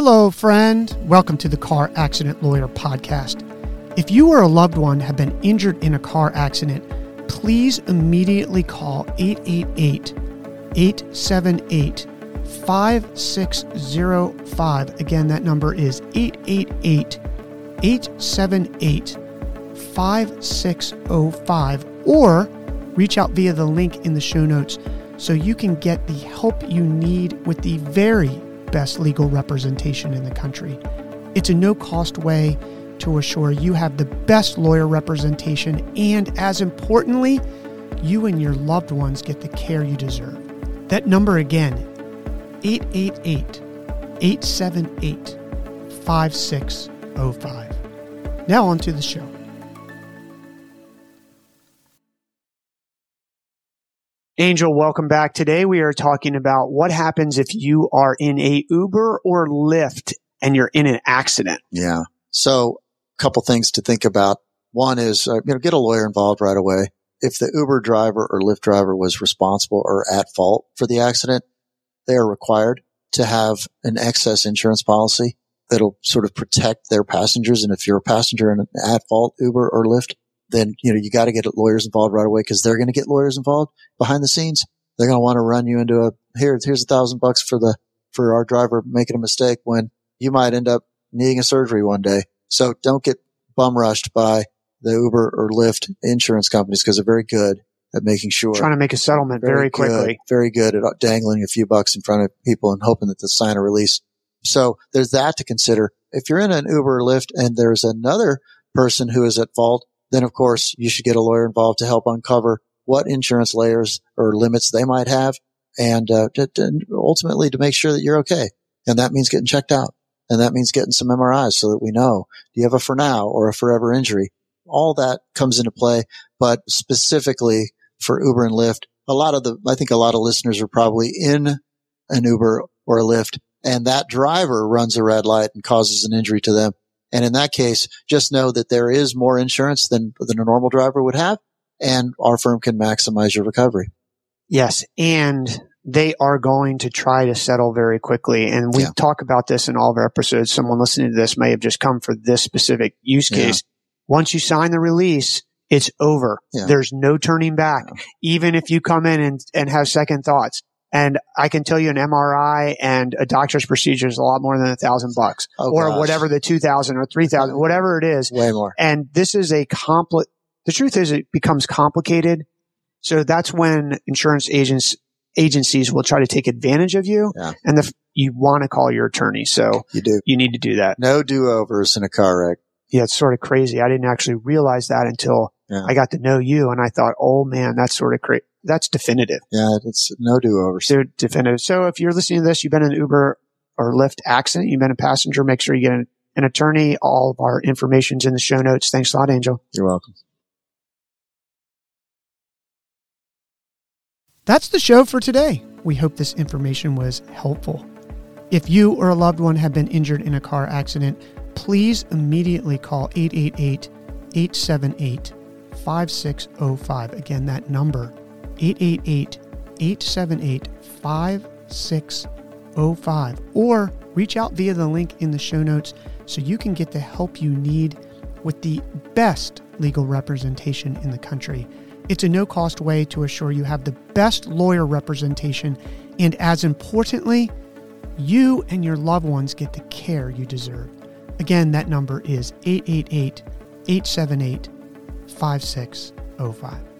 Hello, friend. Welcome to the Car Accident Lawyer Podcast. If you or a loved one have been injured in a car accident, please immediately call 888 878 5605. Again, that number is 888 878 5605. Or reach out via the link in the show notes so you can get the help you need with the very best legal representation in the country. It's a no cost way to assure you have the best lawyer representation and, as importantly, you and your loved ones get the care you deserve. That number again, 888 878 5605. Now, on to the show. Angel, welcome back. Today we are talking about what happens if you are in a Uber or Lyft and you're in an accident. Yeah. So, a couple things to think about. One is, uh, you know, get a lawyer involved right away. If the Uber driver or Lyft driver was responsible or at fault for the accident, they are required to have an excess insurance policy that'll sort of protect their passengers. And if you're a passenger in an at fault Uber or Lyft, then, you know, you got to get lawyers involved right away because they're going to get lawyers involved behind the scenes. They're going to want to run you into a, here, here's a thousand bucks for the, for our driver making a mistake when you might end up needing a surgery one day. So don't get bum rushed by the Uber or Lyft insurance companies because they're very good at making sure. Trying to make a settlement very, very quickly. Good, very good at dangling a few bucks in front of people and hoping that they'll sign a release. So there's that to consider. If you're in an Uber or Lyft and there's another person who is at fault, then of course you should get a lawyer involved to help uncover what insurance layers or limits they might have and uh, to, to ultimately to make sure that you're okay. And that means getting checked out. And that means getting some MRIs so that we know, do you have a for now or a forever injury? All that comes into play, but specifically for Uber and Lyft, a lot of the, I think a lot of listeners are probably in an Uber or a Lyft and that driver runs a red light and causes an injury to them. And in that case, just know that there is more insurance than, than a normal driver would have. And our firm can maximize your recovery. Yes. And they are going to try to settle very quickly. And we yeah. talk about this in all of our episodes. Someone listening to this may have just come for this specific use case. Yeah. Once you sign the release, it's over. Yeah. There's no turning back. Even if you come in and, and have second thoughts. And I can tell you an MRI and a doctor's procedure is a lot more than a thousand bucks oh, or gosh. whatever the 2000 or 3000, whatever it is. Way more. And this is a compli- the truth is it becomes complicated. So that's when insurance agents, agencies will try to take advantage of you. Yeah. And the, you want to call your attorney. So you do. You need to do that. No do overs in a car wreck. Yeah. It's sort of crazy. I didn't actually realize that until yeah. I got to know you and I thought, oh man, that's sort of crazy that's definitive. Yeah, it's no do overs. They're definitive. So if you're listening to this, you've been in an Uber or Lyft accident, you've been a passenger, make sure you get an, an attorney. All of our information's in the show notes. Thanks a lot, Angel. You're welcome. That's the show for today. We hope this information was helpful. If you or a loved one have been injured in a car accident, please immediately call 888 878 5605. Again, that number 888 878 5605 or reach out via the link in the show notes so you can get the help you need with the best legal representation in the country. It's a no cost way to assure you have the best lawyer representation and, as importantly, you and your loved ones get the care you deserve. Again, that number is 888 878 5605.